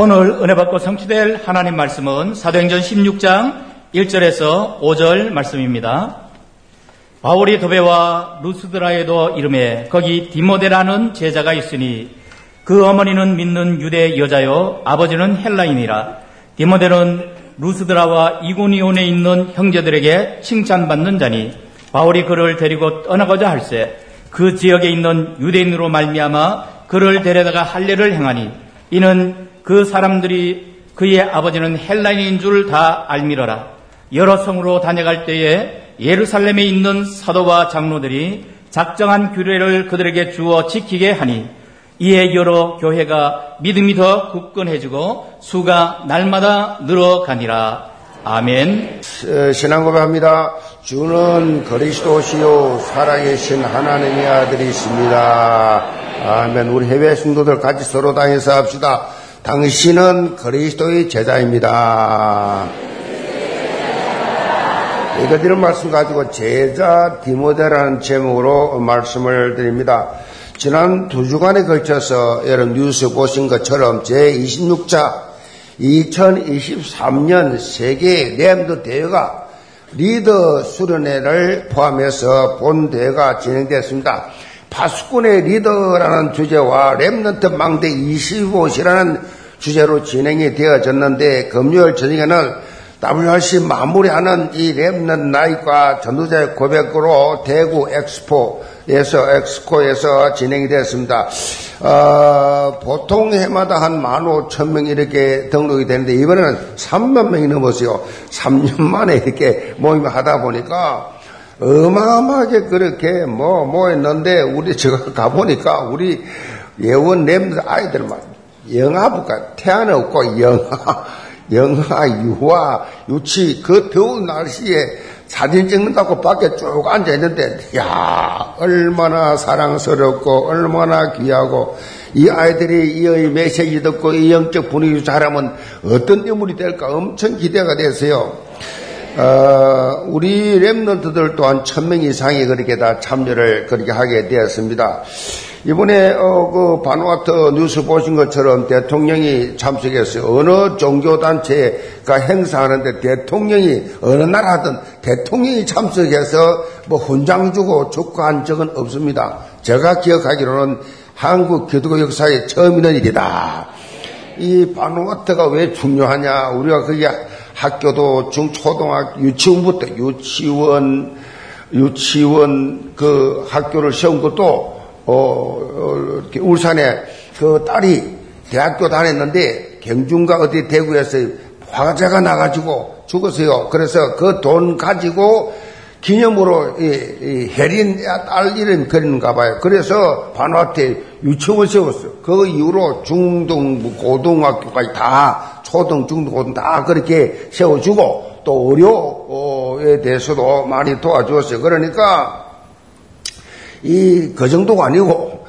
오늘 은혜 받고 성취될 하나님 말씀은 사도행전 16장 1절에서 5절 말씀입니다. 바울이 도배와 루스드라에도 이름에 거기 디모데라는 제자가 있으니 그 어머니는 믿는 유대 여자요 아버지는 헬라인이라 디모데는 루스드라와 이고니온에 있는 형제들에게 칭찬받는 자니 바울이 그를 데리고 떠나고자 할세 그 지역에 있는 유대인으로 말미암아 그를 데려다가 할례를 행하니 이는 그 사람들이 그의 아버지는 헬라인인 줄 다 알미러라 여러 성으로 다녀갈 때에 예루살렘에 있는 사도와 장로들이 작정한 규례를 그들에게 주어 지키게 하니 이에 여러 교회가 믿음이 더 굳건해지고 수가 날마다 늘어가니라. 아멘. 신앙 고백합니다. 주는 그리스도시요 살아계신 하나님의 아들이십니다. 아멘. 우리 해외 성도들 같이 서로 다해서 합시다. 당신은 그리스도의 제자입니다. 드린 말씀 가지고 제자 디모데라는 제목으로 말씀을 드립니다. 지난 두 주간에 걸쳐서 여러분 뉴스 보신 것처럼 제26차 2023년 세계 램드 대회가 리더 수련회를 포함해서 본 대회가 진행됐습니다. 파수꾼의 리더라는 주제와 Remnant 망대 25시라는 주제로 진행이 되어졌는데 금요일 저녁에는 WRC 마무리하는 이 랩넌 나이과 전도자의 고백으로 대구 엑스포에서 엑스코에서 진행이 되었습니다. 어, 보통 해마다 한 15,000명 이렇게 등록이 되는데 이번에는 3만 명이 넘었어요. 3년 만에 이렇게 모임을 하다 보니까 어마어마하게 그렇게 뭐 모였는데 우리 제가 가보니까 우리 예원 랩 아이들만 영아부가 태어났고 영아 영아, 유아, 유치, 그 더운 날씨에 사진 찍는다고 밖에 쭉 앉아 있는데, 야 얼마나 사랑스럽고, 얼마나 귀하고, 이 아이들이 이 메시지 듣고 이 영적 분위기 잘하면 어떤 인물이 될까 엄청 기대가 됐어요. 어, 우리 랩런트들 또한 천 명 이상이 그렇게 다 참여를 그렇게 하게 되었습니다. 이번에 어, 그 바누아트 뉴스 보신 것처럼 대통령이 참석했어요. 어느 종교 단체가 행사하는데 대통령이 어느 나라든 대통령이 참석해서 뭐 훈장 주고 축하한 적은 없습니다. 제가 기억하기로는 한국 기독교 역사에 처음 있는 일이다. 이 바누아트가 왜 중요하냐? 우리가 그게 학교도 중초등학교 유치원부터 유치원 유치원 그 학교를 세운 것도 어, 어, 울산에 그 딸이 대학교 다녔는데 경중과 어디 대구에서 화재가 나가지고 죽었어요. 그래서 그 돈 가지고 기념으로 이, 이 혜린 딸 이름 그리는가 봐요. 그래서 반화태 유치원을 세웠어요. 그 이후로 중등, 고등학교까지 다 초등, 중등, 고등 다 그렇게 세워주고 또 의료에 대해서도 많이 도와주었어요. 그러니까 이, 그 정도가 아니고,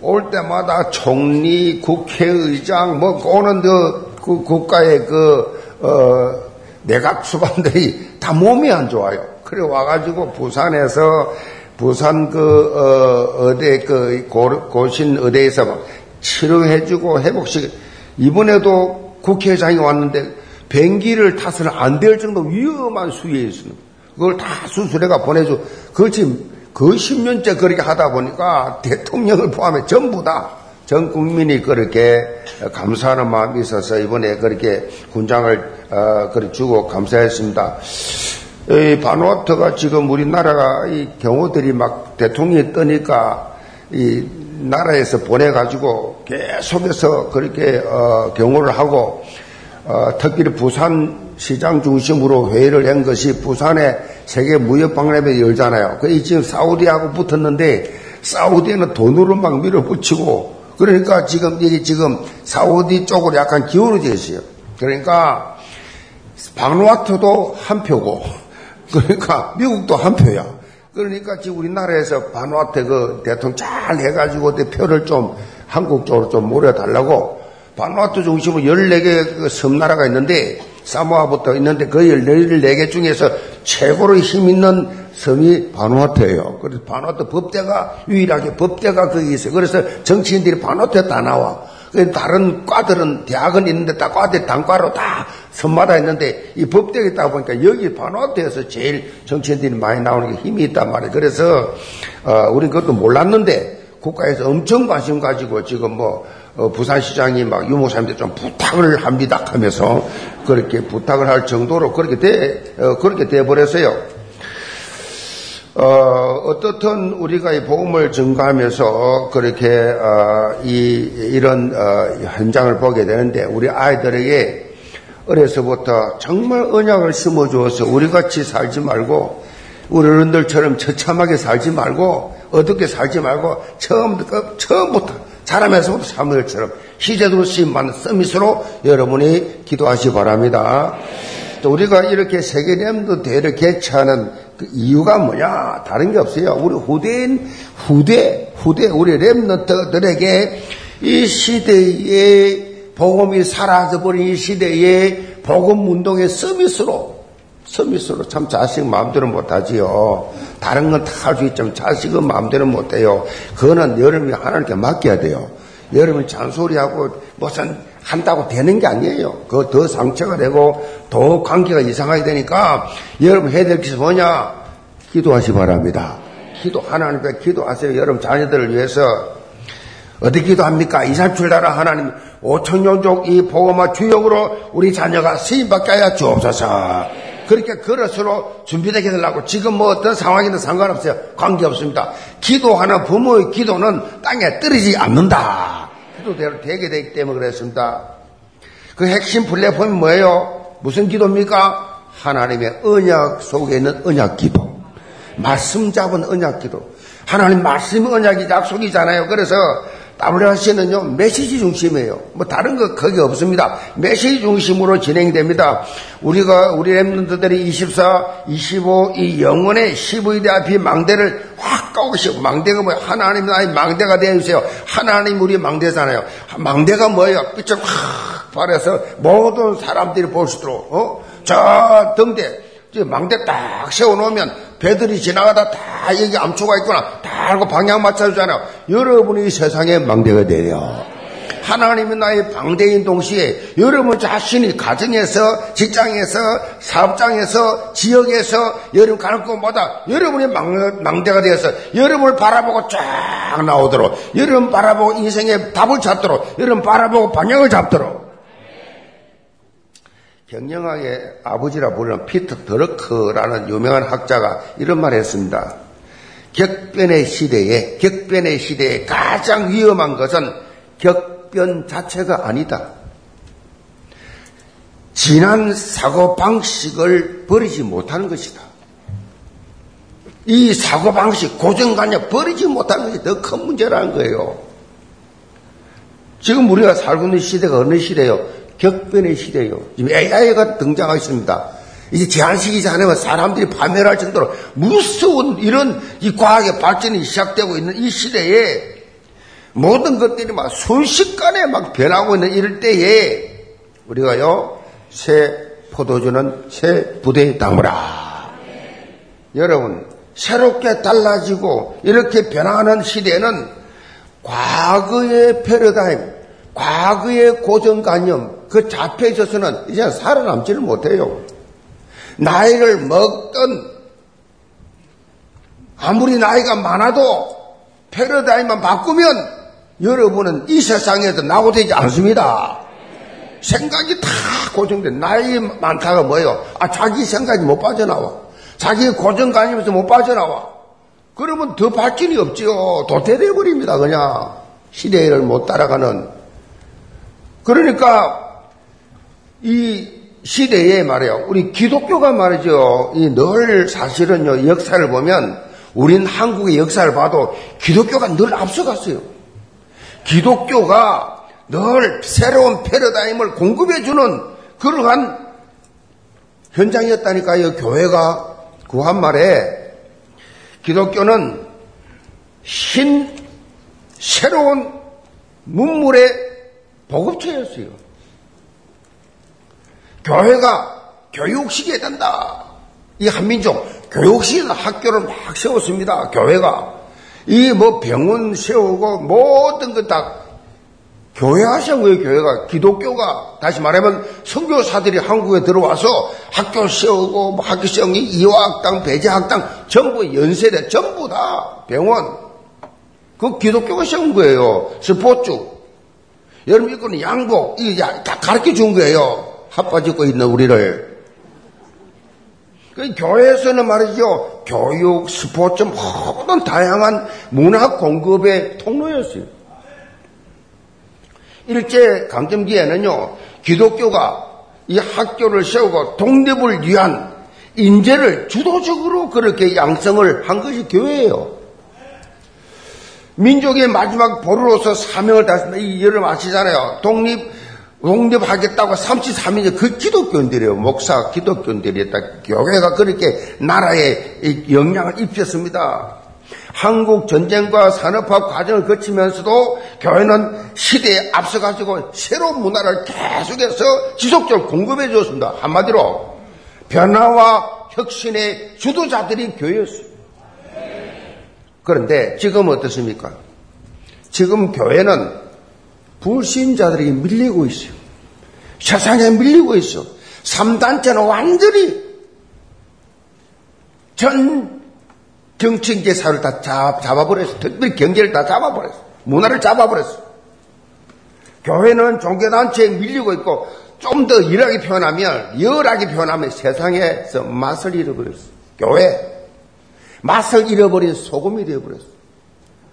올 때마다 총리, 국회의장, 뭐, 오는 그, 그 국가의 그, 어, 내각 수반들이 다 몸이 안 좋아요. 그래 와가지고 부산에서, 부산 그, 어, 어대, 그, 고, 고신 의대에서 막 치료해주고 회복시켜. 이번에도 국회의장이 왔는데, 변기를 타서는 안 될 정도 위험한 수위에 있습니다. 그걸 다 수술해가 보내줘. 그렇지, 그 10년째 그렇게 하다 보니까 대통령을 포함해 전부 다 전 국민이 그렇게 감사하는 마음이 있어서 이번에 그렇게 군장을 어, 그렇게 주고 감사했습니다. 이 바누아트가 지금 우리나라가 이 경호들이 막 대통령이 뜨니까 이 나라에서 보내가지고 계속해서 그렇게 어, 경호를 하고 어, 특별히 부산 시장 중심으로 회의를 한 것이 부산에 세계 무역 박람회 열잖아요. 그 지금 사우디하고 붙었는데 사우디는 돈으로 막 밀어붙이고 그러니까 지금 이게 지금 사우디 쪽으로 약간 기울어져 있어요. 그러니까 바누아트도 한 표고 그러니까 미국도 한 표야. 그러니까 지금 우리나라에서 바누아트 그 대통령 잘 해가지고 표를 좀 한국 쪽으로 좀 몰아달라고 바누아트 중심으로 14개 그 섬나라가 있는데 사모아부터 있는데 그 14개 중에서 최고로 힘 있는 섬이 바누아트예요. 그래서 바누아트 법대가 유일하게 법대가 거기 있어요. 그래서 정치인들이 바누아트에 다 나와. 그 다른 과들은 대학은 있는데 다 과들 단과로 다 선마다 있는데 이 법대에 있다 보니까 여기 반화돼서 제일 정치인들이 많이 나오는 게 힘이 있단 말이에요. 그래서 어, 우리 그것도 몰랐는데 국가에서 엄청 관심 가지고 지금 뭐 어, 부산시장이 막 유목사님들 좀 부탁을 합니다 하면서 그렇게 부탁을 할 정도로 그렇게 돼 어, 그렇게 돼 버렸어요. 어, 어떻든 우리가 이 복음을 증가하면서 그렇게 어, 이 이런 어, 현장을 보게 되는데 우리 아이들에게 어려서부터 정말 언약을 심어 주어서 우리 같이 살지 말고 우리 어른들처럼 처참하게 살지 말고 어둡게 살지 말고 처음부터 처음부터 자라면서부터 사무엘처럼 시제도 쓰임 받는 서밋으로 여러분이 기도하시 기 바랍니다. 또 우리가 이렇게 세계렘도 대를 개최하는 그 이유가 뭐냐? 다른 게 없어요. 우리 후대인, 후대, 후대, 우리 렘너트들에게 이 시대에 복음이 사라져버린 이 시대에 복음 운동의 서밋으로, 서밋으로 참 자식 마음대로 못하지요. 다른 건 다 할 수 있지만 자식은 마음대로 못해요. 그거는 여러분이 하나님께 맡겨야 돼요. 여러분 잔소리하고 무슨 한다고 되는 게 아니에요. 그거 더 상처가 되고 더 관계가 이상하게 되니까 여러분 해야 될 것이 뭐냐? 기도하시 기 바랍니다. 기도 하나님께 기도하세요. 여러분 자녀들을 위해서 어떻게 기도합니까? 이산출 나라 하나님 5천년족 이 보호마 주역으로 우리 자녀가 쓰임받게 하여 주옵소서. 그렇게 그릇으로 준비되게 해달라고 지금 뭐 어떤 상황이든 상관없어요. 관계없습니다. 기도하는 부모의 기도는 땅에 떨어지지 않는다. 기도대로 되게 되기 때문에 그랬습니다. 그 핵심 플랫폼이 뭐예요? 무슨 기도입니까? 하나님의 언약 속에 있는 언약 기도. 말씀 잡은 언약 기도. 하나님 말씀 언약이 약속이잖아요. 그래서 WRC는요, 메시지 중심이에요. 뭐 다른 거 거기 없습니다. 메시지 중심으로 진행됩니다. 우리가, 우리 랩런들이 24, 25, 이 영혼의 15대 앞이 망대를 확 까고시고, 망대가 뭐야? 하나님 나의 망대가 되어주세요. 하나님 우리 망대잖아요. 망대가 뭐예요? 빛을 확 발해서 모든 사람들이 볼 수 있도록, 어? 저 등대, 망대 딱 세워놓으면 배들이 지나가다 다 여기 암초가 있구나. 다 알고 방향 맞춰주잖아요. 여러분이 세상의 망대가 되려. 하나님은 나의 방대인 동시에 여러분 자신이 가정에서, 직장에서, 사업장에서, 지역에서, 여러분 가는 곳마다 여러분이 망대가 되어서 여러분을 바라보고 쫙 나오도록, 여러분 바라보고 인생의 답을 찾도록, 여러분 바라보고 방향을 잡도록, 경영학의 아버지라 부르는 피터 드러크라는 유명한 학자가 이런 말을 했습니다. 격변의 시대에, 격변의 시대에 가장 위험한 것은 격변 자체가 아니다. 지난 사고 방식을 버리지 못하는 것이다. 이 사고 방식, 고정관념 버리지 못하는 것이 더 큰 문제라는 거예요. 지금 우리가 살고 있는 시대가 어느 시대요? 격변의 시대요. 지금 AI가 등장하겠습니다. 이제 제한시키지 않으면 사람들이 파멸할 정도로 무서운 이런 이 과학의 발전이 시작되고 있는 이 시대에 모든 것들이 막 순식간에 막 변하고 있는 이럴 때에 우리가요, 새 포도주는 새 부대에 담으라. 여러분, 새롭게 달라지고 이렇게 변하는 시대는 과거의 패러다임, 과거의 고정관념, 그 잡혀 있어서는 이제 살아남지를 못해요. 나이를 먹던 아무리 나이가 많아도 패러다임만 바꾸면 여러분은 이 세상에도 나고 되지 않습니다. 생각이 다 고정돼. 나이 많다가 뭐예요? 아, 자기 생각이 못 빠져나와. 자기 고정관념에서 못 빠져나와. 그러면 더 발전이 없지요. 도태돼 버립니다. 그냥 시대를 못 따라가는. 그러니까 이 시대에 말이에요. 우리 기독교가 말이죠. 이 늘 사실은요, 역사를 보면 우린 한국의 역사를 봐도 기독교가 늘 앞서갔어요. 기독교가 늘 새로운 패러다임을 공급해주는 그러한 현장이었다니까요, 교회가. 그한 말에 기독교는 신, 새로운 문물의 보급처였어요. 교회가 교육시켜야 된다. 이 한민족 교육시키는 학교를 막 세웠습니다. 교회가 이 뭐 병원 세우고 모든 것 다 교회 하신 거예요, 교회가. 기독교가. 다시 말하면 선교사들이 한국에 들어와서 학교 세우고, 뭐 학교 세우기, 이화학당, 배제학당, 전부 연세대, 전부 다 병원. 그 기독교가 세운 거예요. 스포츠. 여러분, 이거는 양복, 이게 다 가르쳐 준 거예요. 합가짓고 있는 우리를. 그 교회에서는 말이죠. 교육, 스포츠, 모든 다양한 문화 공급의 통로였어요. 일제 강점기에는요, 기독교가 이 학교를 세우고 독립을 위한 인재를 주도적으로 그렇게 양성을 한 것이 교회예요. 민족의 마지막 보루로서 사명을 다했습니다. 이 여러분 아시잖아요. 독립, 독립하겠다고 33년 그 기독교인들이에요. 목사 기독교인들이었다. 교회가 그렇게 나라에 영향을 입혔습니다. 한국 전쟁과 산업화 과정을 거치면서도 교회는 시대에 앞서가지고 새로운 문화를 계속해서 지속적으로 공급해 주었습니다. 한마디로 변화와 혁신의 주도자들이 교회였어요. 그런데 지금 어떻습니까? 지금 교회는 불신자들에게 밀리고 있어요. 세상에 밀리고 있어. 3단체는 완전히 전 정치인계 사를 다 잡아버렸어. 특별히 경제를 다 잡아버렸어. 문화를 잡아버렸어. 교회는 종교단체에 밀리고 있고 좀더 일하게 표현하면 열하게 표현하면 세상에서 맛을 잃어버렸어. 교회 맛을 잃어버린 소금이 되어버렸어.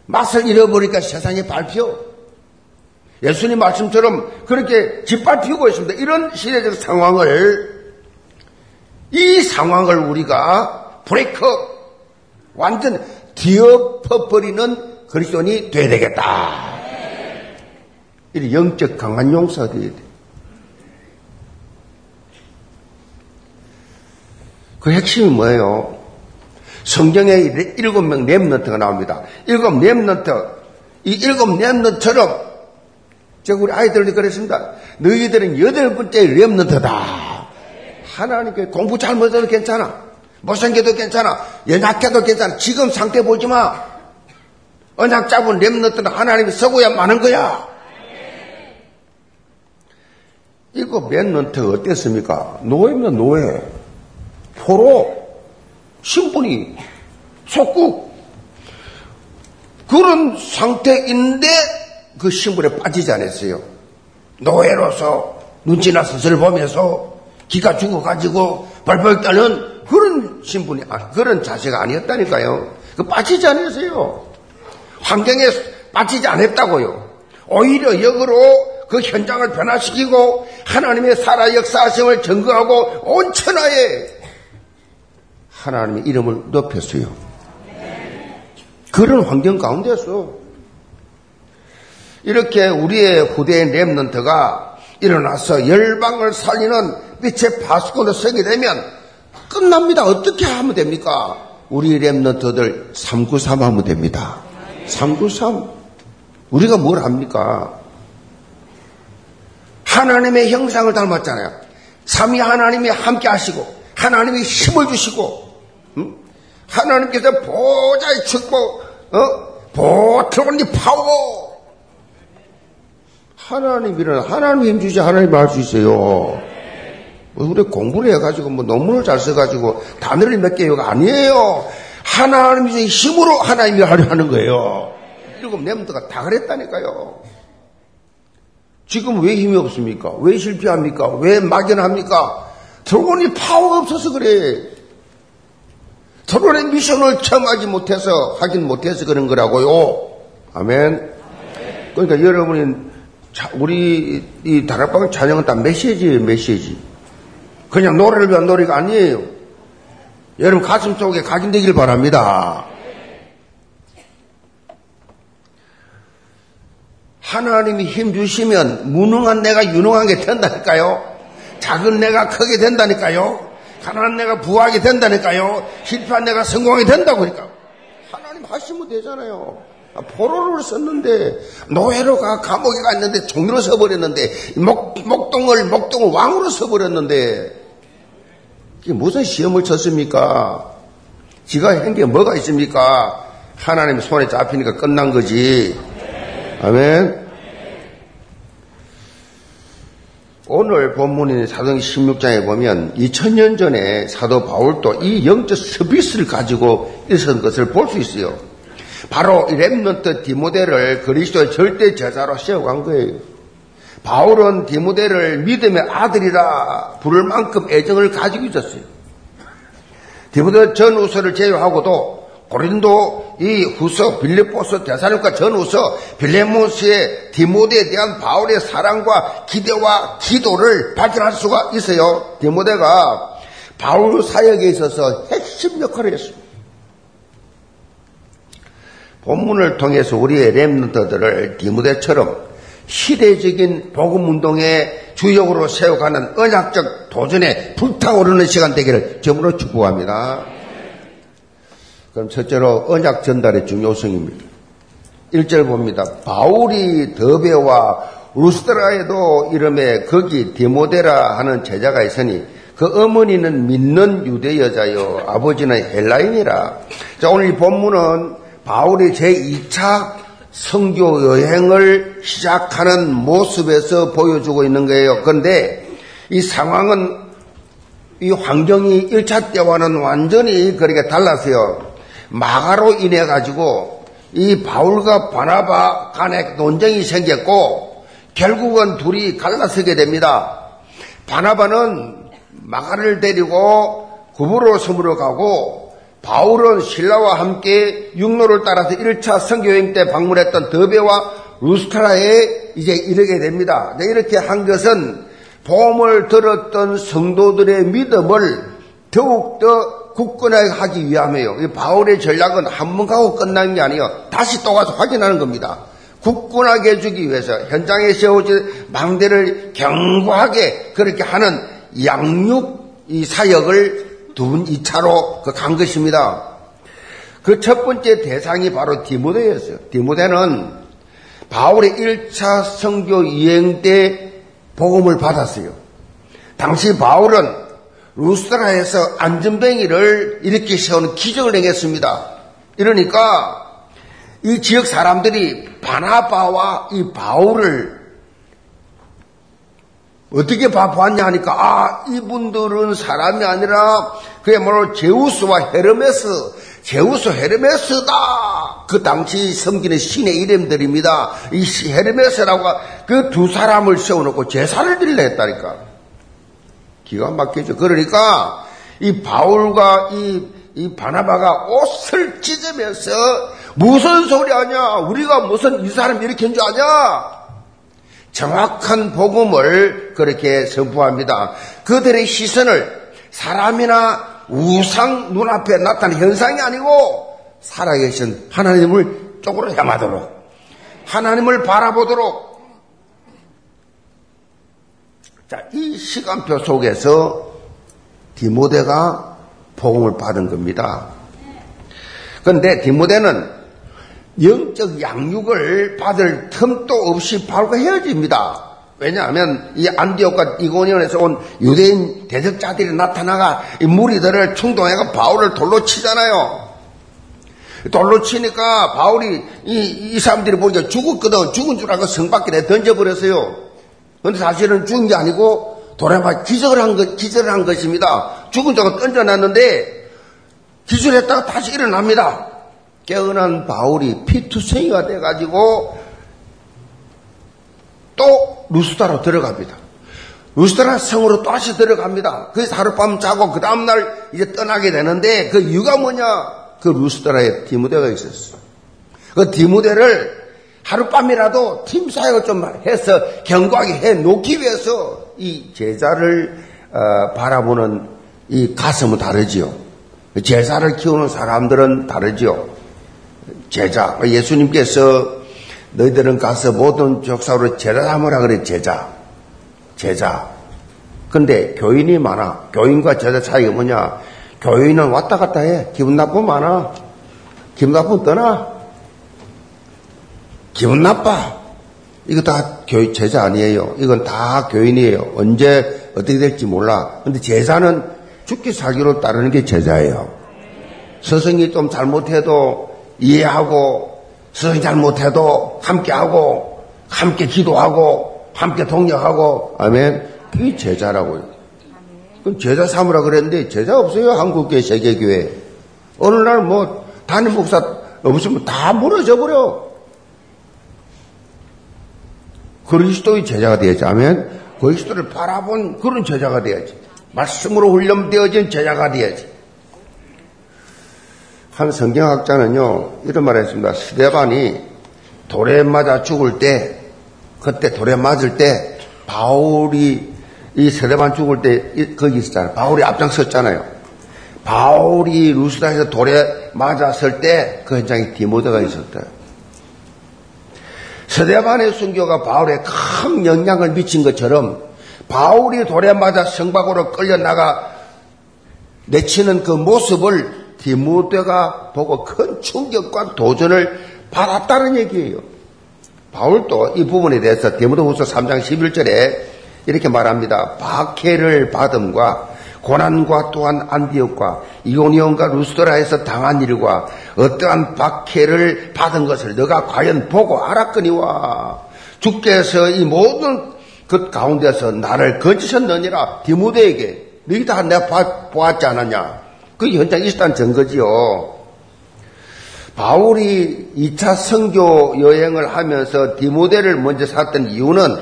맛을 잃어버리니까 세상에 발표. 예수님 말씀처럼 그렇게 짓밟히고 있습니다. 이런 시대적 상황을 이 상황을 우리가 브레이크 완전 뒤엎어버리는 그리스도인이 돼야 되겠다. 이 영적 강한 용사가 되어야 돼. 그 핵심이 뭐예요? 성경에 일곱 명 Remnant가 나옵니다. 일곱 Remnant, 이 일곱 Remnant처럼 제가 우리 아이들도 그랬습니다. 너희들은 여덟 번째 Remnant다. 하나님께 공부 잘 못해도 괜찮아. 못생겨도 괜찮아. 연약해도 괜찮아. 지금 상태 보지 마. 언약 잡은 렘너들은 하나님이 서고야 마는 거야. 이거 렘너트 어땠습니까? 노예입니다, 노예. 포로, 신분이, 속국. 그런 상태인데 그 신분에 빠지지 않았어요. 노예로서 눈치 나서을 보면서 기가 죽어가지고 벌벌 떠는 그런 신분이, 아, 그런 자세가 아니었다니까요. 그 빠지지 않으세요. 환경에 빠지지 않았다고요. 오히려 역으로 그 현장을 변화시키고 하나님의 살아 역사성을 증거하고 온 천하에 하나님의 이름을 높였어요. 그런 환경 가운데서 이렇게 우리의 후대의 랩런트가 일어나서 열방을 살리는 빛의 파수꾼을 서게 되면 끝납니다. 어떻게 하면 됩니까? 우리 랩너트들 393 하면 됩니다. 393. 우리가 뭘 합니까? 하나님의 형상을 닮았잖아요. 삼위 하나님이 함께 하시고, 하나님이 힘을 주시고, 응? 하나님께서 보좌의 축복, 어? 보트로니 파워. 하나님이란 하나님 힘 주지 하나님 할 수 있어요. 뭐 우리 공부를 해가지고 뭐 논문을 잘 써가지고 단어를 몇 개요가 아니에요. 하나님의 힘으로 하나님이 하려 하는 거예요. 일곱 렘드가 다 그랬다니까요. 지금 왜 힘이 없습니까? 왜 실패합니까? 왜 막연합니까? 드론이 파워가 없어서 그래. 드론의 미션을 처음하지 못해서 하긴 못해서 그런 거라고요. 아멘. 그러니까 여러분이 우리 이 다락방 찬양은 다 메시지예요, 메시지. 그냥 노래를 위한 노래가 아니에요. 여러분 가슴 속에 각인되길 바랍니다. 하나님이 힘 주시면 무능한 내가 유능하게 된다니까요. 작은 내가 크게 된다니까요. 가난한 내가 부하게 된다니까요. 실패한 내가 성공하게 된다고 그러니까. 하나님 하시면 되잖아요. 포로를 썼는데 노예로 가 감옥에 갔는데 종로로 서버렸는데 목, 목동을 목동을 왕으로 서버렸는데 이게 무슨 시험을 쳤습니까? 지가 한 게 뭐가 있습니까? 하나님 손에 잡히니까 끝난 거지. 아멘. 오늘 본문인 사도행전 16장에 보면 2000년 전에 사도 바울도 이 영적 서비스를 가지고 있었던 것을 볼 수 있어요. 바로 이 Remnant 디모데를 그리스도의 절대 제자로 세워간 거예요. 바울은 디모데를 믿음의 아들이라 부를 만큼 애정을 가지고 있었어요. 디모데 전후서를 제외하고도 고린도 이 후서 빌립보서 데살로니가 전후서 빌레몬서에 디모데에 대한 바울의 사랑과 기대와 기도를 발견할 수가 있어요. 디모데가 바울 사역에 있어서 핵심 역할을 했습니다. 본문을 통해서 우리의 렘넌트들을 디모데처럼 시대적인 복음 운동의 주역으로 세워가는 언약적 도전에 불타오르는 시간 되기를 점으로 축복합니다. 그럼 첫째로 언약 전달의 중요성입니다. 1절 봅니다. 바울이 더베와 루스드라에도 이름에 거기 디모데라 하는 제자가 있으니 그 어머니는 믿는 유대 여자요 아버지는 헬라인이라. 자 오늘 이 본문은 바울이 제2차 성교 여행을 시작하는 모습에서 보여주고 있는 거예요. 그런데 이 상황은 이 환경이 1차 때와는 완전히 그렇게 달랐어요. 마가로 인해 가지고 이 바울과 바나바 간에 논쟁이 생겼고 결국은 둘이 갈라서게 됩니다. 바나바는 마가를 데리고 구부로 섬으로 가고 바울은 신라와 함께 육로를 따라서 1차 선교행 때 방문했던 더베와 루스트라에 이제 이르게 됩니다. 이렇게 한 것은 보험을 들었던 성도들의 믿음을 더욱더 굳건하게 위함이에요. 바울의 전략은 한 번 가고 끝나는 게 아니에요. 다시 또 가서 확인하는 겁니다. 굳건하게 해주기 위해서 현장에 세워진 망대를 견고하게 그렇게 하는 양육 이 사역을 두 분 2차로 그 간 것입니다. 그 첫 번째 대상이 바로 디모데였어요. 디모데는 바울의 1차 성교 여행 때 복음을 받았어요. 당시 바울은 루스트라에서 안전뱅이를 이렇게 세우는 기적을 행했습니다. 이러니까 이 지역 사람들이 바나바와 이 바울을 어떻게 보았냐 하니까 아 이분들은 사람이 아니라 그야말로 제우스와 헤르메스 제우스 헤르메스다 그 당시 섬기는 신의 이름들입니다 이 헤르메스라고 그 두 사람을 세워놓고 제사를 드리려 했다니까 기가 막히죠. 그러니까 이 바울과 이, 이 바나바가 옷을 찢으면서 무슨 소리 하냐? 우리가 무슨 이 사람 한줄 아냐? 정확한 복음을 그렇게 선포합니다. 그들의 시선을 사람이나 우상 눈앞에 나타난 현상이 아니고 살아계신 하나님을 쪽으로 향하도록 하나님을 바라보도록 자, 이 시간표 속에서 디모데가 복음을 받은 겁니다. 그런데 디모데는 영적 양육을 받을 틈도 없이 바울과 헤어집니다. 왜냐하면 이 안디옥과 이고니온에서 온 유대인 대적자들이 나타나가 이 무리들을 충동해가 바울을 돌로 치잖아요. 돌로 치니까 바울이 이, 이 사람들이 보니까 죽었거든. 죽은 줄 알고 성 밖에 내 던져버렸어요. 근데 사실은 죽은 게 아니고 돌아봐 기절을 한 것, 기절을 한 것입니다. 죽은 자가 던져놨는데 기절했다가 다시 일어납니다. 깨어난 바울이 피투성이가 돼가지고 또 루스다로 들어갑니다. 루스다라 성으로 또 다시 들어갑니다. 그래서 하룻밤 자고 그 다음날 이제 떠나게 되는데 그 이유가 뭐냐? 그 루스다라에 디무데가 있었어. 그 디무데를 하룻밤이라도 팀 사역을 좀 해서 견고하게 해 놓기 위해서 이 제자를 어, 바라보는 이 가슴은 다르지요. 제자를 키우는 사람들은 다르지요. 제자. 예수님께서 너희들은 가서 모든 족사로 제자 삼으라 그래, 제자. 제자. 근데 교인이 많아. 교인과 제자 차이가 뭐냐? 교인은 왔다 갔다 해. 기분 나쁘면 많아. 기분 나쁘면 떠나. 기분 나빠. 이거 다 교회 제자 아니에요. 이건 다 교인이에요. 언제 어떻게 될지 몰라. 근데 제자는 죽기 살기로 따르는 게 제자예요. 스승이 좀 잘못해도 이해하고 스승이 잘 못해도 함께하고 함께 기도하고 함께 동력하고 아멘 이 제자라고요. 그럼 제자 삼으라 그랬는데 제자 없어요. 한국교회 세계교회. 어느 날뭐 담임 목사 없으면 다 무너져 버려. 그리스도의 제자가 되자면 그리스도를 바라본 그런 제자가 돼야지. 말씀으로 훈련되어진 제자가 돼야지. 한 성경학자는요, 이런 말을 했습니다. 스데반이 돌에 맞아 죽을 때, 그때 돌에 맞을 때, 바울이 이 세대반 죽을 때 거기 있었잖아요. 바울이 앞장섰잖아요. 바울이 루스다에서 돌에 맞았을 때 그 현장에 디모데가 있었다. 세대반의 순교가 바울에 큰 영향을 미친 것처럼 바울이 돌에 맞아 성박으로 끌려나가 내치는 그 모습을 디모데가 보고 큰 충격과 도전을 받았다는 얘기예요. 바울도 이 부분에 대해서 디모데후서 3장 11절에 이렇게 말합니다. 박해를 받음과 고난과 또한 안디옥과 이오니온과 루스드라에서 당한 일과 어떠한 박해를 받은 것을 너가 과연 보고 알았거니와 주께서 이 모든 그 가운데서 나를 거치셨느니라 디모데에게 너희 다 내가 보았지 않았냐 그 현장에 있었다는 증거지요 바울이 2차 선교 여행을 하면서 디모데를 먼저 샀던 이유는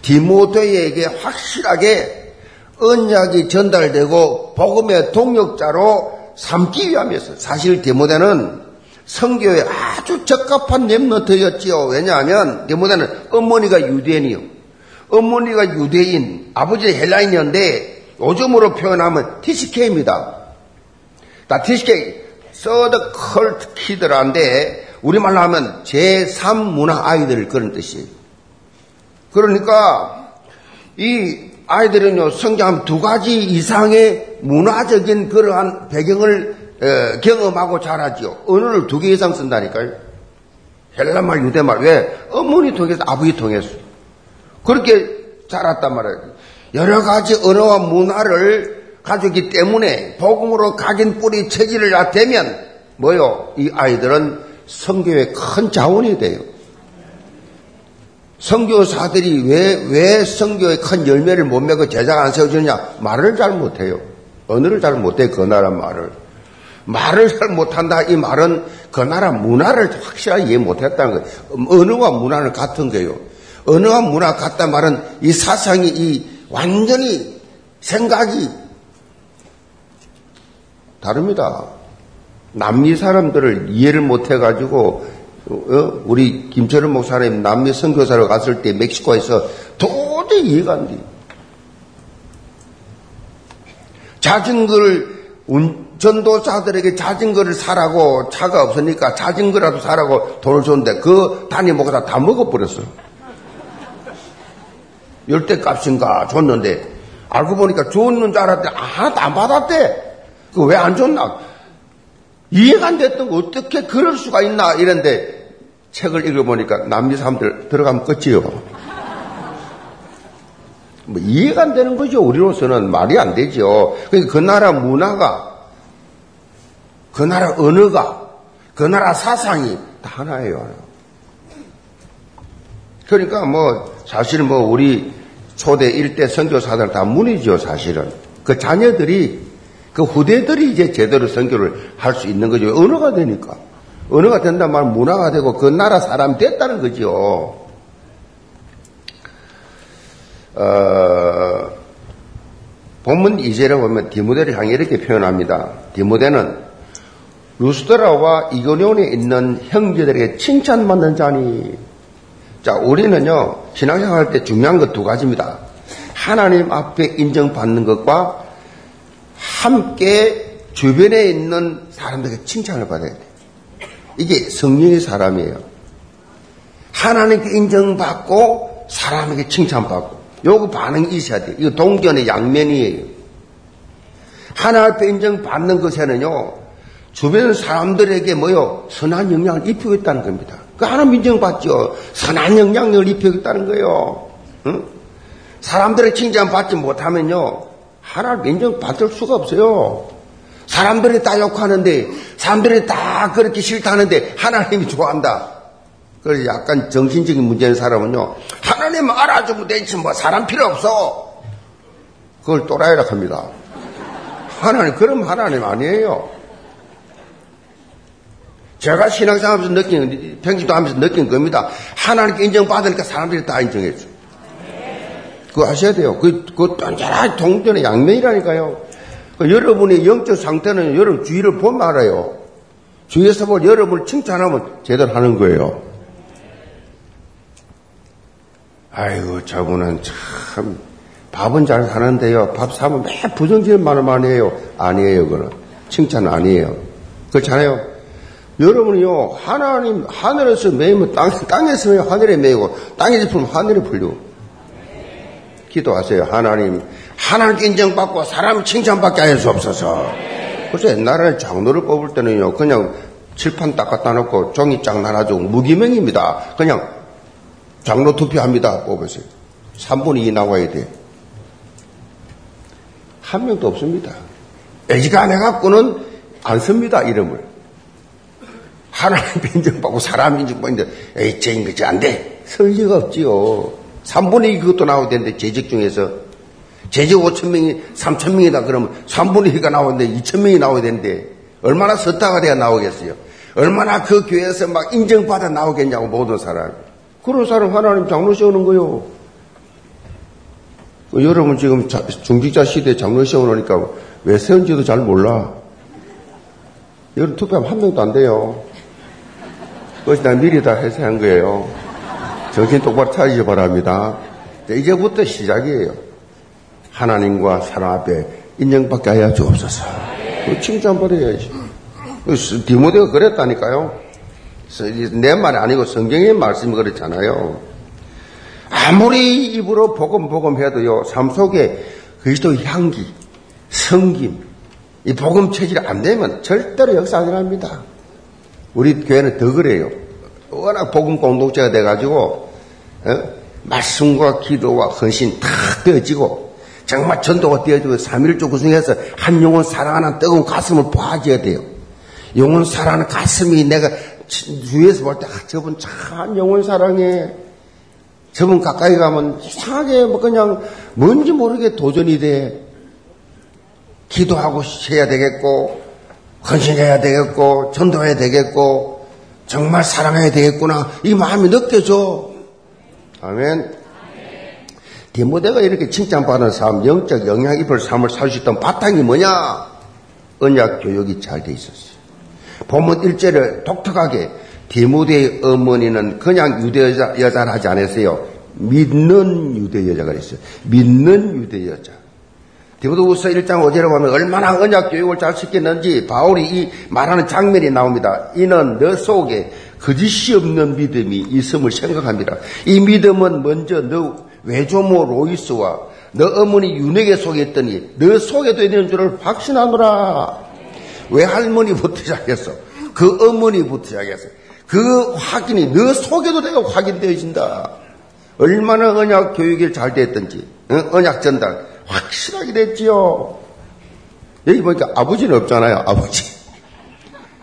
디모데에게 확실하게 언약이 전달되고 복음의 동력자로 삼기 위함이었어요. 사실 디모데는 성교에 아주 적합한 랩너트였지요. 왜냐하면 디모데는 어머니가 유대인이요. 어머니가 유대인, 아버지 헬라인이었는데 요즘으로 표현하면 TCK입니다. 다 TCK, Third Culture Kid라는데 우리말로 하면 제3 문화 아이들 그런 뜻이에요. 그러니까 이 아이들은요 성장 두 가지 이상의 문화적인 그러한 배경을 에, 경험하고 자라지요. 언어를 두 개 이상 쓴다니까요. 헬라말, 유대말. 왜? 어머니 통해서 아버지 통해서. 그렇게 자랐단 말이에요. 여러 가지 언어와 문화를 가졌기 때문에 복음으로 각인 뿌리 체질을 낳되면 뭐요? 이 아이들은 성교의 큰 자원이 돼요. 성교사들이 왜, 왜 성교의 큰 열매를 못 맺고 제자가 안 세워지느냐? 말을 잘 못해요. 언어를 잘 못해, 그 나라 말을. 말을 잘 못한다. 이 말은 그 나라 문화를 확실하게 이해 못했다는 거예요. 언어와 문화는 같은 거예요. 언어와 문화 같단 말은 이 사상이 이 완전히 생각이 다릅니다. 남미 사람들을 이해를 못해가지고 어? 우리 김철은 목사님 남미 선교사로 갔을 때 멕시코에서 도저히 이해가 안 돼. 자전거를 전도자들에게 자전거를 사라고 차가 없으니까 자전거라도 사라고 돈을 줬는데 그 단위 목사 다 먹어버렸어. 열대 값인가 줬는데 알고 보니까 줬는 줄 알았더니 하나도 안 받았대. 그왜안 줬나? 이해가 안 됐던 거 어떻게 그럴 수가 있나 이런데 책을 읽어보니까 남미 사람들 들어가면 끝이요. 뭐 이해가 안 되는 거죠. 우리로서는 말이 안 되죠. 그러니까 그 나라 문화가, 그 나라 언어가, 그 나라 사상이 다 하나예요. 그러니까 뭐 사실은 뭐 우리 초대 일대 선교사들 다 문이죠. 사실은 그 자녀들이 그 후대들이 이제 제대로 선교를 할 수 있는 거죠. 언어가 되니까. 언어가 된단 말 문화가 되고 그 나라 사람이 됐다는 거죠. 어, 본문 2절에 보면 디모데를 향해 이렇게 표현합니다. 디모데는 루스드라와 이고니온에 있는 형제들에게 칭찬받는 자니. 자, 우리는요, 신앙생활 때 중요한 것 두 가지입니다. 하나님 앞에 인정받는 것과 함께 주변에 있는 사람들에게 칭찬을 받아야 돼. 이게 성령의 사람이에요. 하나님께 인정받고 사람에게 칭찬받고 요거 반응이 있어야 돼요. 이거 동견의 양면이에요. 하나 앞에 인정받는 것에는요. 주변 사람들에게 뭐요? 선한 영향을 입히고 있다는 겁니다. 그 하나님 인정받죠. 선한 영향력을 입히고 있다는 거예요. 응? 사람들의 칭찬받지 못하면요. 하나님 인정받을 수가 없어요. 사람들이 다 욕하는데, 사람들이 다 그렇게 싫다는데, 하나님이 좋아한다. 그래서 약간 정신적인 문제인 사람은요, 하나님 알아주면 되지, 뭐, 사람 필요 없어. 그걸 또라이라 합니다. 하나님, 그럼 하나님 아니에요. 제가 신앙생활 하면서 느낀, 평신도 하면서 느낀 겁니다. 하나님께 인정받으니까 사람들이 다 인정해줘. 그거 하셔야 돼요. 그, 그, 완전한 동전의 양면이라니까요. 그 여러분의 영적 상태는 여러분 주위를 보면 알아요. 주위에서 볼 여러분을 칭찬하면 제대로 하는 거예요. 아이고, 저분은 참, 밥은 잘 사는데요. 밥 사면 매 부정적인 말을만 해요. 아니에요, 그거는. 칭찬 아니에요. 그렇잖아요. 여러분이요, 하나님, 하늘에서 매이면 땅, 땅에서 매면 하늘에 매이고, 땅에서 풀면 하늘에 풀리고. 기도하세요. 하나님, 하나님께 인정받고 사람 칭찬받게 하여 주옵소서. 그래서 옛날에 장로를 뽑을 때는요, 그냥 칠판 딱 갖다 놓고 종이 쫙 나눠주고 무기명입니다. 그냥 장로 투표합니다. 뽑으세요. 3분의 2 나와야 돼. 한 명도 없습니다. 애지간해갖고는 안 씁니다, 이름을. 하나님 인정받고 사람 인정받는데, 에이, 쟤인 거지, 안 돼. 설 리가 없지요. 3분의 2 그것도 나와야 되는데, 재직 중에서. 재직 5천 명이 3천 명이다 그러면 3분의 2가 나오는데 2천 명이 나와야 되는데, 얼마나 섰다가 돼야 나오겠어요. 얼마나 그 교회에서 막 인정받아 나오겠냐고, 모든 사람. 그런 사람 하나님 장로 세우는 거요. 여러분 지금 중직자 시대에 장로 세워놓으니까 왜 세운지도 잘 몰라. 여러분 투표하면 한 명도 안 돼요. 그것이 난 미리 다 해서한 거예요. 정신 똑바로 차리시 바랍니다. 이제부터 시작이에요. 하나님과 사람 앞에 인정받게 하여 주옵소서. 칭찬받아야지. 디모데가 그랬다니까요. 내 말이 아니고 성경의 말씀이 그렇잖아요. 아무리 입으로 복음 복음 해도요 삶 속에 그리스도 향기, 성김, 이 복음 체질이 안 되면 절대로 역사 안 일어납니다. 우리 교회는 더 그래요. 워낙 복음 공동체가 돼가지고 어? 말씀과 기도와 헌신 다 되어지고 정말 전도가 되어지고 3일조 구성해서 한 영혼 사랑하는 뜨거운 가슴을 봐줘야 돼요. 영혼 사랑하는 가슴이 내가 주위에서 볼 때, 아, 저분 참 영혼 사랑해. 저분 가까이 가면 이상하게 뭐 그냥 뭔지 모르게 도전이 돼. 기도하고 해야 되겠고, 헌신해야 되겠고, 전도해야 되겠고, 정말 사랑해야 되겠구나. 이 마음이 느껴져. 아멘. 디모데가 이렇게 칭찬받은 삶, 영적 영향 입을 삶을 살 수 있던 바탕이 뭐냐? 언약 교육이 잘 돼 있었어요. 본문 1절을 독특하게 디모데의 어머니는 그냥 유대 여자, 여자를 하지 않았어요. 믿는 유대 여자가 있어요. 믿는 유대 여자. 디모데후서 1장 5절에 보면 얼마나 언약 교육을 잘 시켰는지 바울이 이 말하는 장면이 나옵니다. 이는 너 속에 거짓이 없는 믿음이 있음을 생각합니다. 이 믿음은 먼저 너 외조모 로이스와 너 어머니 윤에게 속에 더니 너 속에도 있는 줄을 확신하노라. 외할머니부터 시작했어. 그 어머니부터 시작했어. 그 확인이 너 속에도 내가 확인되어진다. 얼마나 언약 교육이 잘 됐든지, 언약 전달 확실하게 됐지요. 여기 보니까 아버지는 없잖아요, 아버지.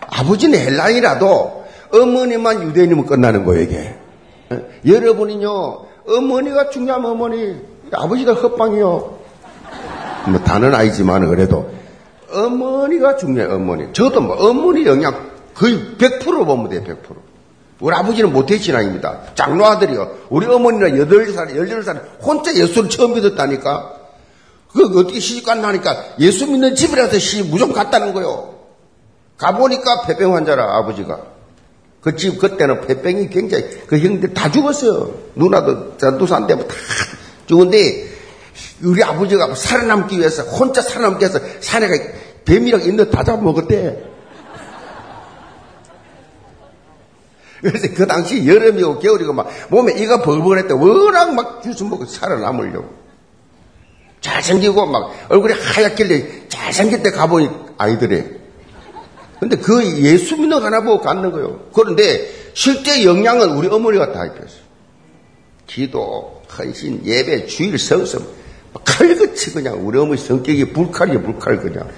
아버지는 헬라이라도 어머니만 유대인이면 끝나는 거예요, 이게. 여러분이요, 어머니가 중요하면 어머니, 아버지가 헛방이요. 뭐 다는 아니지만 그래도 어머니가 중요해, 어머니. 저도 뭐, 어머니 영향 거의 100% 보면 돼요, 100%. 우리 아버지는 모태신앙입니다. 장로 아들이요. 우리 어머니는 8살, 18살 혼자 예수를 처음 믿었다니까. 그 어떻게 시집간 나니까 예수 믿는 집이라서 시 무조건 갔다는 거요. 가보니까 폐병 환자라, 아버지가. 그 집, 그때는 폐병이 굉장히, 그 형들 다 죽었어요. 누나도 전두산 때문에 다 죽은데, 우리 아버지가 살아남기 위해서, 혼자 살아남기 위해서 산에 가 뱀이랑 있는 다 잡아먹었대. 그래서 그 당시 여름이고 겨울이고 막 몸에 이가 벌벌했대. 워낙 막 주스 먹고 살아남으려고. 잘생기고 막 얼굴이 하얗길래 잘생길 때 가보니 아이들이. 근데 그 예수 믿는 하나 보고 갔는 거예요. 그런데 실제 영향은 우리 어머니가 다 입혔어요. 기도, 헌신, 예배, 주일, 성성. 칼같이 그냥 우리 어머니 성격이 불칼이에요, 불칼 그냥.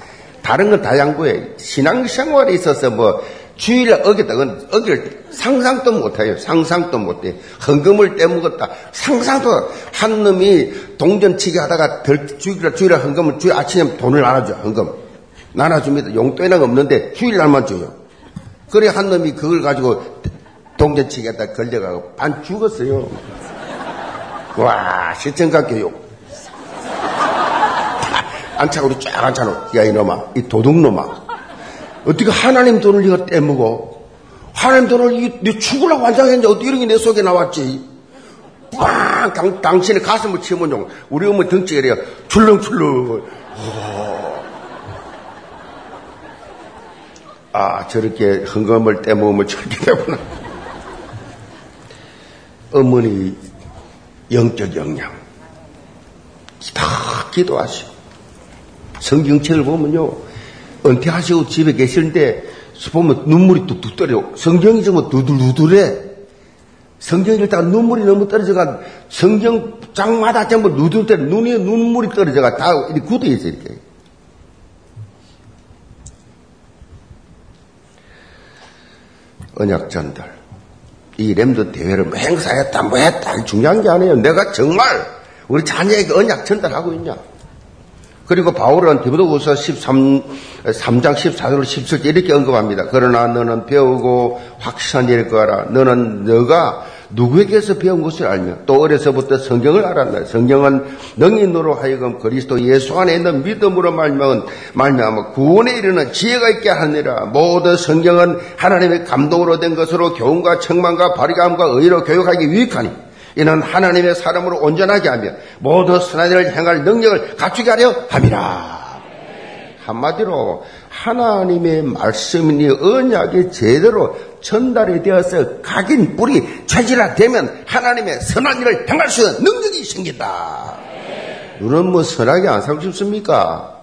다른 건 다 양보해. 신앙생활에 있어서 뭐 주일날 어겼다. 그건 어길 상상도 못해요. 상상도 못해. 헌금을 떼먹었다. 상상도 한 놈이 동전치기 하다가 덜, 주일날 주일날 헌금을 주일 아침에 돈을 나눠줘. 헌금 나눠줍니다. 용돈이나 없는데 주일날만 줘요. 그래 한 놈이 그걸 가지고 동전치기 하다 걸려가고 반 죽었어요. 와 시청각 교육. 안착으로 쫙 앉혀놓. 야, 이놈아. 이 도둑놈아. 어떻게 하나님 돈을 네가 떼먹어? 하나님 돈을 이, 네 죽으려고 환장했는데 어떻게 이런 게 내 속에 나왔지? 빵! 당, 당신의 가슴을 치면 좀, 우리 어머니 등치가 이래요. 출렁출렁. 어. 아, 저렇게 헌금을 떼먹으면 저렇게 되구나. 어머니 영적 역량. 다 기도하시고. 성경책을 보면요. 은퇴하시고 집에 계시는데 보면 눈물이 뚝뚝 떨어져. 성경이 정말 두들두들해. 성경이 일단 눈물이 너무 떨어져가 성경장마다 전부 누들 떨어 눈이 눈물이 떨어져가 다 이렇게 굳어 있어 이렇게. 언약전들 이 램드 대회를 뭐 행사했다 뭐 했다 중요한 게 아니에요. 내가 정말 우리 자녀에게 언약 전달하고 있냐. 그리고 바울은 디모데후서 13, 3장 14절 17절 이렇게 언급합니다. 그러나 너는 배우고 확실한 일을 거라. 너는 너가 누구에게서 배운 것을 알며 또 어려서부터 성경을 알았다. 성경은 능히 너로 하여금 그리스도 예수 안에 있는 믿음으로 말미암은 말미암아 구원에 이르는 지혜가 있게 하느라 모든 성경은 하나님의 감동으로 된 것으로 교훈과 청만과 바리감과 의로 교육하기 유익하니 이는 하나님의 사람으로 온전하게 하며 모두 선한 일을 행할 능력을 갖추게 하려 함이라. 한마디로 하나님의 말씀이니 언약이 제대로 전달이 되어서 각인 뿌리 체질화되면 하나님의 선한 일을 행할 수 있는 능력이 생긴다. 누구는 뭐 선하게 안 살고 싶습니까?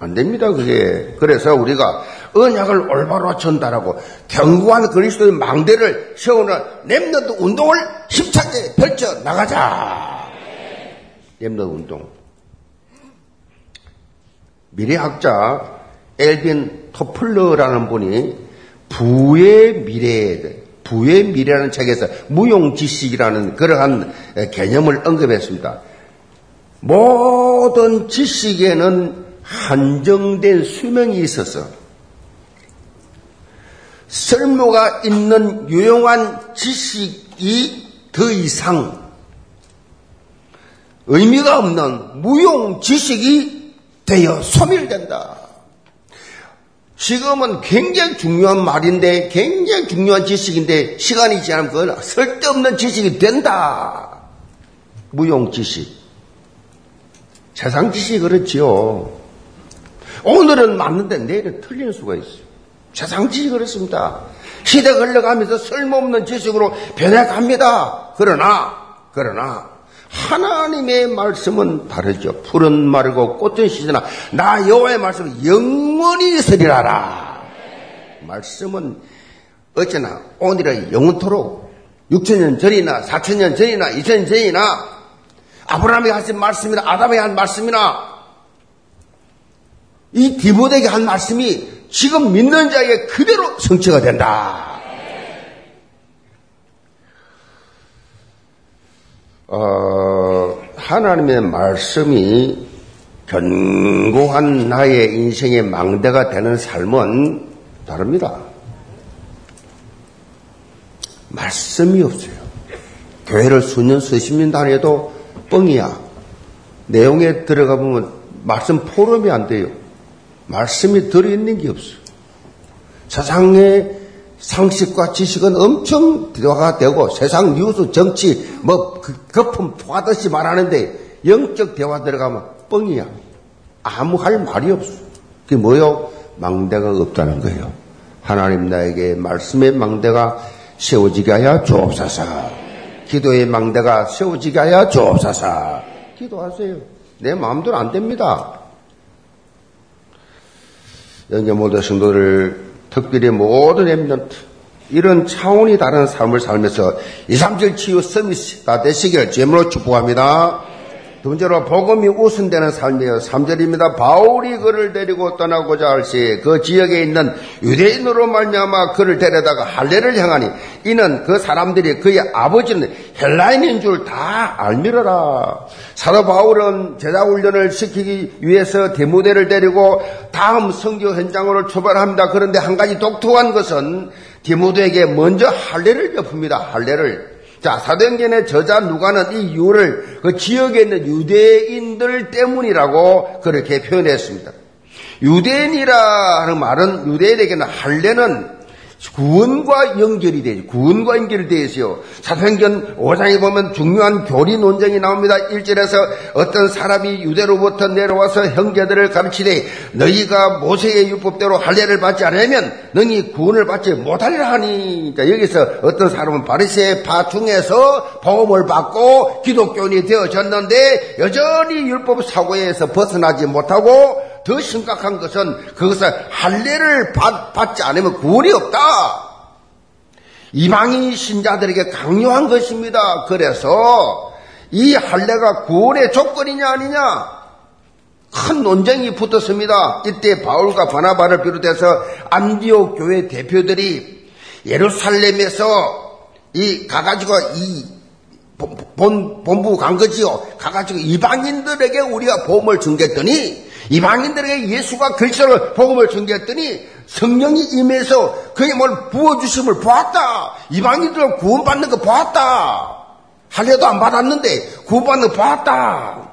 안 됩니다, 그게. 그래서 우리가 언약을 올바로 전달하고 견고한 그리스도의 망대를 세우는 Remnant 운동을 힘차게 펼쳐 나가자. Remnant 운동. 미래학자 엘빈 토플러라는 분이 부의 미래, 부의 미래라는 책에서 무용지식이라는 그러한 개념을 언급했습니다. 모든 지식에는 한정된 수명이 있어서 쓸모가 있는 유용한 지식이 더 이상 의미가 없는 무용 지식이 되어 소멸된다. 지금은 굉장히 중요한 말인데, 굉장히 중요한 지식인데, 시간이 지나면 그건 쓸데없는 지식이 된다. 무용 지식. 세상 지식이 그렇지요. 오늘은 맞는데 내일은 틀릴 수가 있어요. 세상 지식이 그렇습니다. 시대가 흘러가면서 쓸모없는 지식으로 변해갑니다. 그러나, 그러나, 하나님의 말씀은 다르죠. 푸른 마르고 꽃은 시जना 나 여호와의 말씀은 영원히 있으리라라. 말씀은 어쩌나 오늘의 영원토록 6천년 전이나 4천년 전이나 2천년 전이나 아브라함이 하신 말씀이나 아담이 한 말씀이나 이 디모데에게 한 말씀이 지금 믿는 자에게 그대로 성취가 된다. 어, 하나님의 말씀이 견고한 나의 인생의 망대가 되는 삶은 다릅니다. 말씀이 없어요. 교회를 수년, 수십 년 다녀도 뻥이야. 내용에 들어가 보면 말씀 포럼이 안 돼요. 말씀이 들어있는 게 없어요. 세상의 상식과 지식은 엄청 대화가 되고 세상 뉴스, 정치, 뭐그 거품 토하듯이 말하는데 영적 대화 들어가면 뻥이야. 아무 할 말이 없어. 그게 뭐요? 망대가 없다는 거예요. 하나님 나에게 말씀의 망대가 세워지게 하여 주옵소서. 기도의 망대가 세워지게 하여 주옵소서. 기도하세요. 내 마음대로 안 됩니다. 영계 모든 성도를 특별히 모든 랩런트 이런 차원이 다른 삶을 살면서 2, 3절 치유 다 되시기를 제물로 축복합니다. 번째로 복음이 우선되는 삶이에요. 3절입니다. 바울이 그를 데리고 떠나고자 할 시 그 지역에 있는 유대인으로 말미암아 그를 데려다가 할례를 향하니 이는 그 사람들이 그의 아버지는 헬라인인 줄 다 알미러라. 사도 바울은 제자 훈련을 시키기 위해서 데모데를 데리고 다음 성교 현장으로 출발합니다. 그런데 한 가지 독특한 것은 디모데에게 먼저 할례를 베풉니다. 할례를. 자, 사도행전의 저자 누가는 이 이유를 그 지역에 있는 유대인들 때문이라고 그렇게 표현했습니다. 유대인이라 하는 말은 유대인에게는 할례는 구원과 연결이 되죠. 구원과 연결이 되어 있어요. 사도행전 5장에 보면 중요한 교리 논쟁이 나옵니다. 1절에서 어떤 사람이 유대로부터 내려와서 형제들을 가르치되 너희가 모세의 율법대로 할례를 받지 않으면 너희 구원을 받지 못하리라 하니 그러니까 여기서 어떤 사람은 바리새의 파 중에서 복음을 받고 기독교인이 되어졌는데 여전히 율법 사고에서 벗어나지 못하고 더 심각한 것은 그것을 할례를 받, 지 않으면 구원이 없다. 이방인 신자들에게 강요한 것입니다. 그래서 이 할례가 구원의 조건이냐 아니냐 큰 논쟁이 붙었습니다. 이때 바울과 바나바를 비롯해서 안디옥 교회 대표들이 예루살렘에서 이 가가지고 이 본, 본부 간 거지요. 가가지고 이방인들에게 우리가 보험을 전개했더니 이방인들에게 예수가 글자로 복음을 전개했더니 성령이 임해서 그의 뭘 부어주심을 보았다. 이방인들 구원받는 거 보았다. 할례도 안 받았는데 구원받는 거 보았다.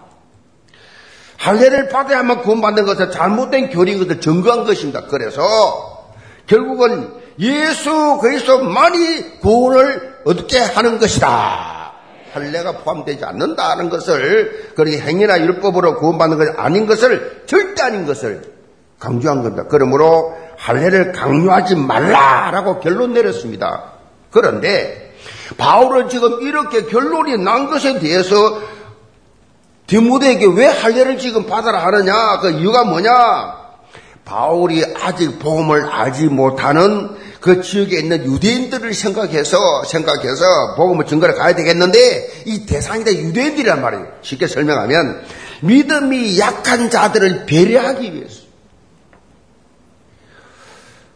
할례를 받아야만 구원받는 것은 잘못된 교리인 것을 증거한 것입니다. 그래서 결국은 예수 그리스도만이 구원을 얻게 하는 것이다. 할례가 포함되지 않는다는 것을 그렇게 행위나 율법으로 구원받는 것이 아닌 것을 절대 아닌 것을 강조한 겁니다. 그러므로 할례를 강요하지 말라라고 결론 내렸습니다. 그런데 바울은 지금 이렇게 결론이 난 것에 대해서 디모데에게 왜 할례를 지금 받아라 하느냐? 그 이유가 뭐냐? 바울이 아직 복음을 알지 못하는 그 지역에 있는 유대인들을 생각해서 생각해서 복음을 증거를 가야 되겠는데 이 대상이 다 유대인들이란 말이에요. 쉽게 설명하면 믿음이 약한 자들을 배려하기 위해서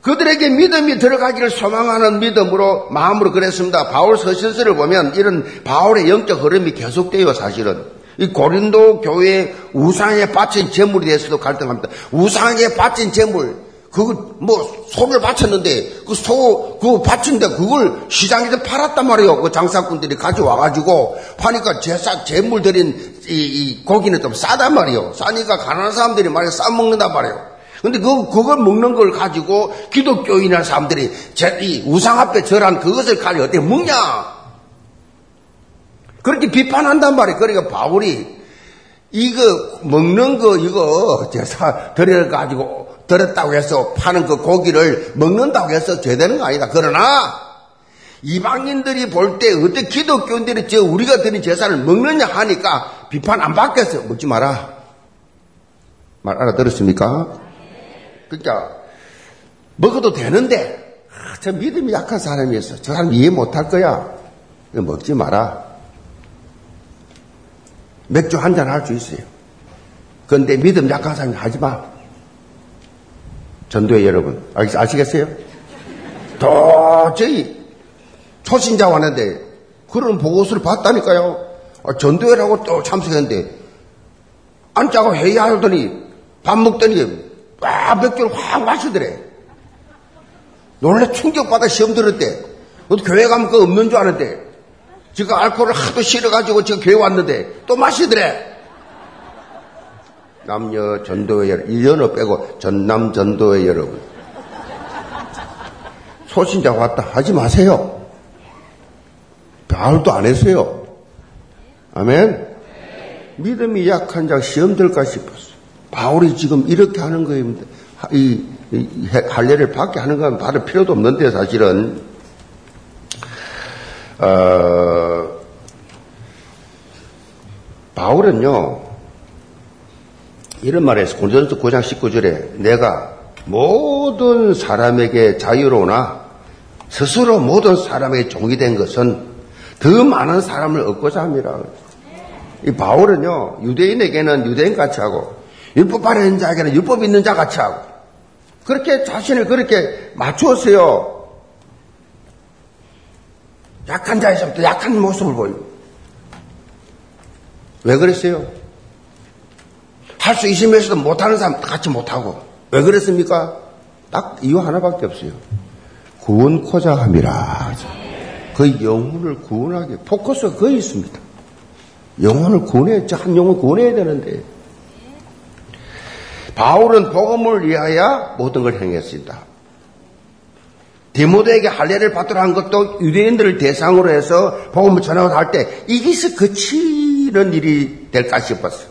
그들에게 믿음이 들어가기를 소망하는 믿음으로 마음으로 그랬습니다. 바울 서신서를 보면 이런 바울의 영적 흐름이 계속돼요, 사실은. 이 고린도 교회 우상에 바친 재물에 대해서도 갈등합니다. 우상에 바친 재물, 그거 뭐 소를 바쳤는데 그 소 그거 바친데 그걸 시장에서 팔았단 말이에요. 그 장사꾼들이 가져와 가지고 파니까 제사 재물 드린 이, 이, 고기는 좀 싸단 말이에요. 싸니까 가난한 사람들이 말이야 싸 먹는단 말이에요. 근데 그 그걸 먹는 걸 가지고 기독교인이나 사람들이 제, 이 우상 앞에 절한 그것을 가지고 어떻게 먹냐? 그렇게 비판한단 말이에요. 그러니까 바울이 이거 먹는 거 이거 제사 드려 가지고 들었다고 해서 파는 그 고기를 먹는다고 해서 죄되는 거 아니다. 그러나 이방인들이 볼 때 어떻게 기독교인들이 저 우리가 드린 제사를 먹느냐 하니까 비판 안 받겠어요. 먹지 마라. 말 알아들었습니까? 그러니까 먹어도 되는데 아, 저 믿음이 약한 사람이었어. 저 사람 이해 못할 거야. 먹지 마라. 맥주 한 잔 할 수 있어요. 그런데 믿음 약한 사람이 하지 마. 전도회 여러분. 아시겠어요? 도저히 초신자 왔는데 그런 보고서를 봤다니까요. 아, 전도회라고 또 참석했는데 앉자고 회의하더니 밥 먹더니 와 맥주를 확 마시더래. 놀래 충격받아 시험 들었대. 어디 교회 가면 그거 없는 줄 아는데 지금 알코올을 하도 싫어가지고 지금 교회 왔는데 또 마시더래. 남녀 전도회 여러분, 1년을 빼고 전남 전도회 여러분. 소신자 왔다 하지 마세요. 바울도 안 했어요. 아멘? 믿음이 약한 자 시험 들까 싶었어. 바울이 지금 이렇게 하는 거예요. 이, 이 할례를 받게 하는 건 받을 필요도 없는데 사실은 어, 바울은요 이런 말을 했어. 고전서 9장 19절에 내가 모든 사람에게 자유로우나 스스로 모든 사람에게 종이 된 것은 더 많은 사람을 얻고자 합니다. 이 바울은요, 유대인에게는 유대인 같이 하고, 율법 아래 있는 자에게는 율법 있는 자 같이 하고, 그렇게 자신을 그렇게 맞추었어요. 약한 자에서부터 약한 모습을 보이고. 왜 그랬어요? 할 수 있으면서도 못하는 사람 같이 못하고. 왜 그랬습니까? 딱 이유 하나밖에 없어요. 구원코자 함이라. 그 영혼을 구원하게. 포커스가 거기 있습니다. 영혼을 구원해, 한 영혼 구원해야 되는데. 바울은 복음을 위하여 모든 걸 행했습니다. 디모데에게 할례를 받도록 한 것도 유대인들을 대상으로 해서 복음을 전하고 할 때 이기서 그치는 일이 될까 싶었어.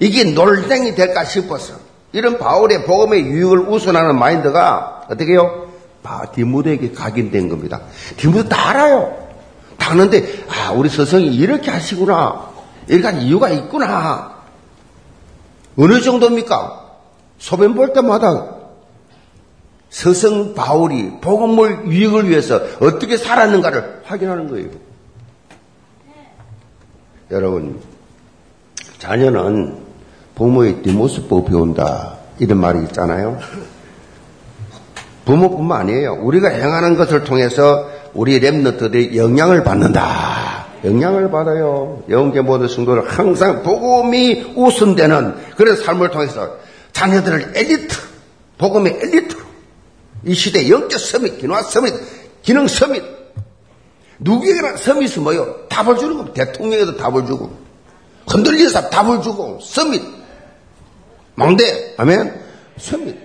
이게 놀생이 될까 싶었어. 이런 바울의 복음의 유익을 우선하는 마인드가 어떻게 해요? 바, 디모데에게 각인된 겁니다. 디모데 다 알아요. 다 아는데, 아, 우리 서성이 이렇게 하시구나. 이렇게 한 이유가 있구나. 어느 정도입니까? 소변 볼 때마다 서성 바울이 복음을 유익을 위해서 어떻게 살았는가를 확인하는 거예요. 여러분, 자녀는 부모의 뒷모습 보 배운다. 이런 말이 있잖아요. 부모뿐만 아니에요. 우리가 행하는 것을 통해서 우리 랩너들이 영향을 받는다. 영향을 받아요. 영계 모든 성도를 항상 복음이 우선되는 그런 삶을 통해서 자녀들을 엘리트, 복음의 엘리트로 이 시대 영적 서밋, 기노아 서밋, 기능 서밋 누구에게나 서밋은 뭐요? 답을 주는 겁니다. 대통령에도 답을 주고 흔들리는 사람 답을 주고 서밋 망대 아멘 서밋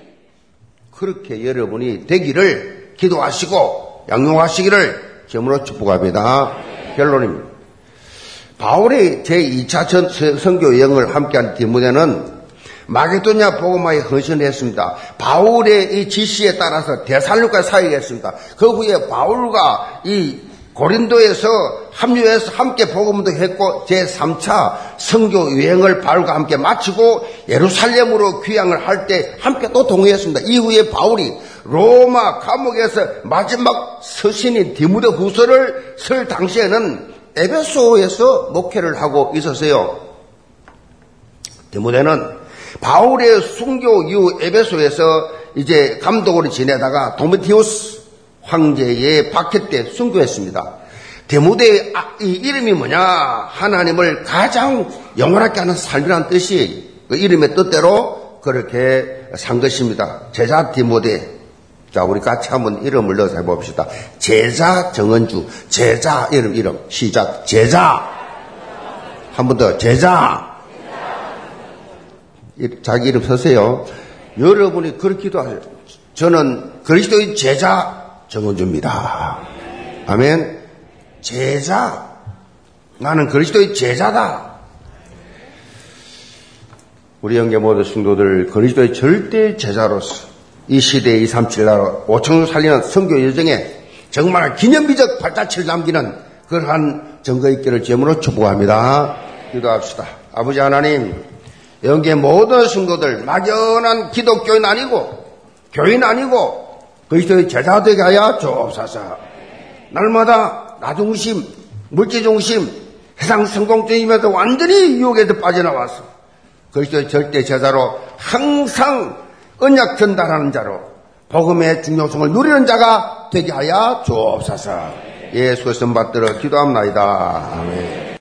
그렇게 여러분이 되기를 기도하시고 양용하시기를 점으로 축복합니다. 결론입니다. 바울의 제2차 선교 여행을 함께한 디모데는 마게도냐 복음화에 헌신했습니다. 바울의 이 지시에 따라서 대살로까 사역했습니다. 그 후에 바울과 이 고린도에서 합류해서 함께 복음도 했고 제3차 성교 여행을 바울과 함께 마치고 예루살렘으로 귀향을 할 때 함께 또 동의했습니다. 이후에 바울이 로마 감옥에서 마지막 서신인 디무데 후서를 쓸 당시에는 에베소에서 목회를 하고 있었어요. 디무데는 바울의 순교 이후 에베소에서 이제 감독으로 지내다가 도미티우스 황제의 박해 때 순교했습니다. 데모데의 아, 이름이 뭐냐? 하나님을 가장 영원하게 하는 삶이라는 뜻이 그 이름의 뜻대로 그렇게 산 것입니다. 제자 디모데. 자, 우리 같이 한번 이름을 넣어서 해봅시다. 제자 정은주. 제자 이름, 이름. 시작. 제자. 한 번 더. 제자. 자기 이름 쓰세요. 여러분이 그렇기도 하세요. 저는 그리스도의 제자 정은주입니다. 아멘. 제자. 나는 그리스도의 제자다. 우리 영계 모든 성도들 그리스도의 절대 제자로서 이 시대의 237 나라 5천을 살리는 성교 여정에 정말 기념비적 발자취를 남기는 그러한 증거 있기를 제으로 축복합니다. 기도합시다. 아버지 하나님, 영계 모든 성도들 막연한 기독교인 아니고 교인 아니고 그리스도의 제자 되게 하여 주옵소서. 날마다 나 중심, 물질 중심, 세상 성공적이면서 완전히 유혹에서 빠져나와서 그리스도의 절대 제자로 항상 언약 전달하는 자로 복음의 중요성을 누리는 자가 되게 하여 주옵소서. 예수의 선받들어 기도합니다. 아멘.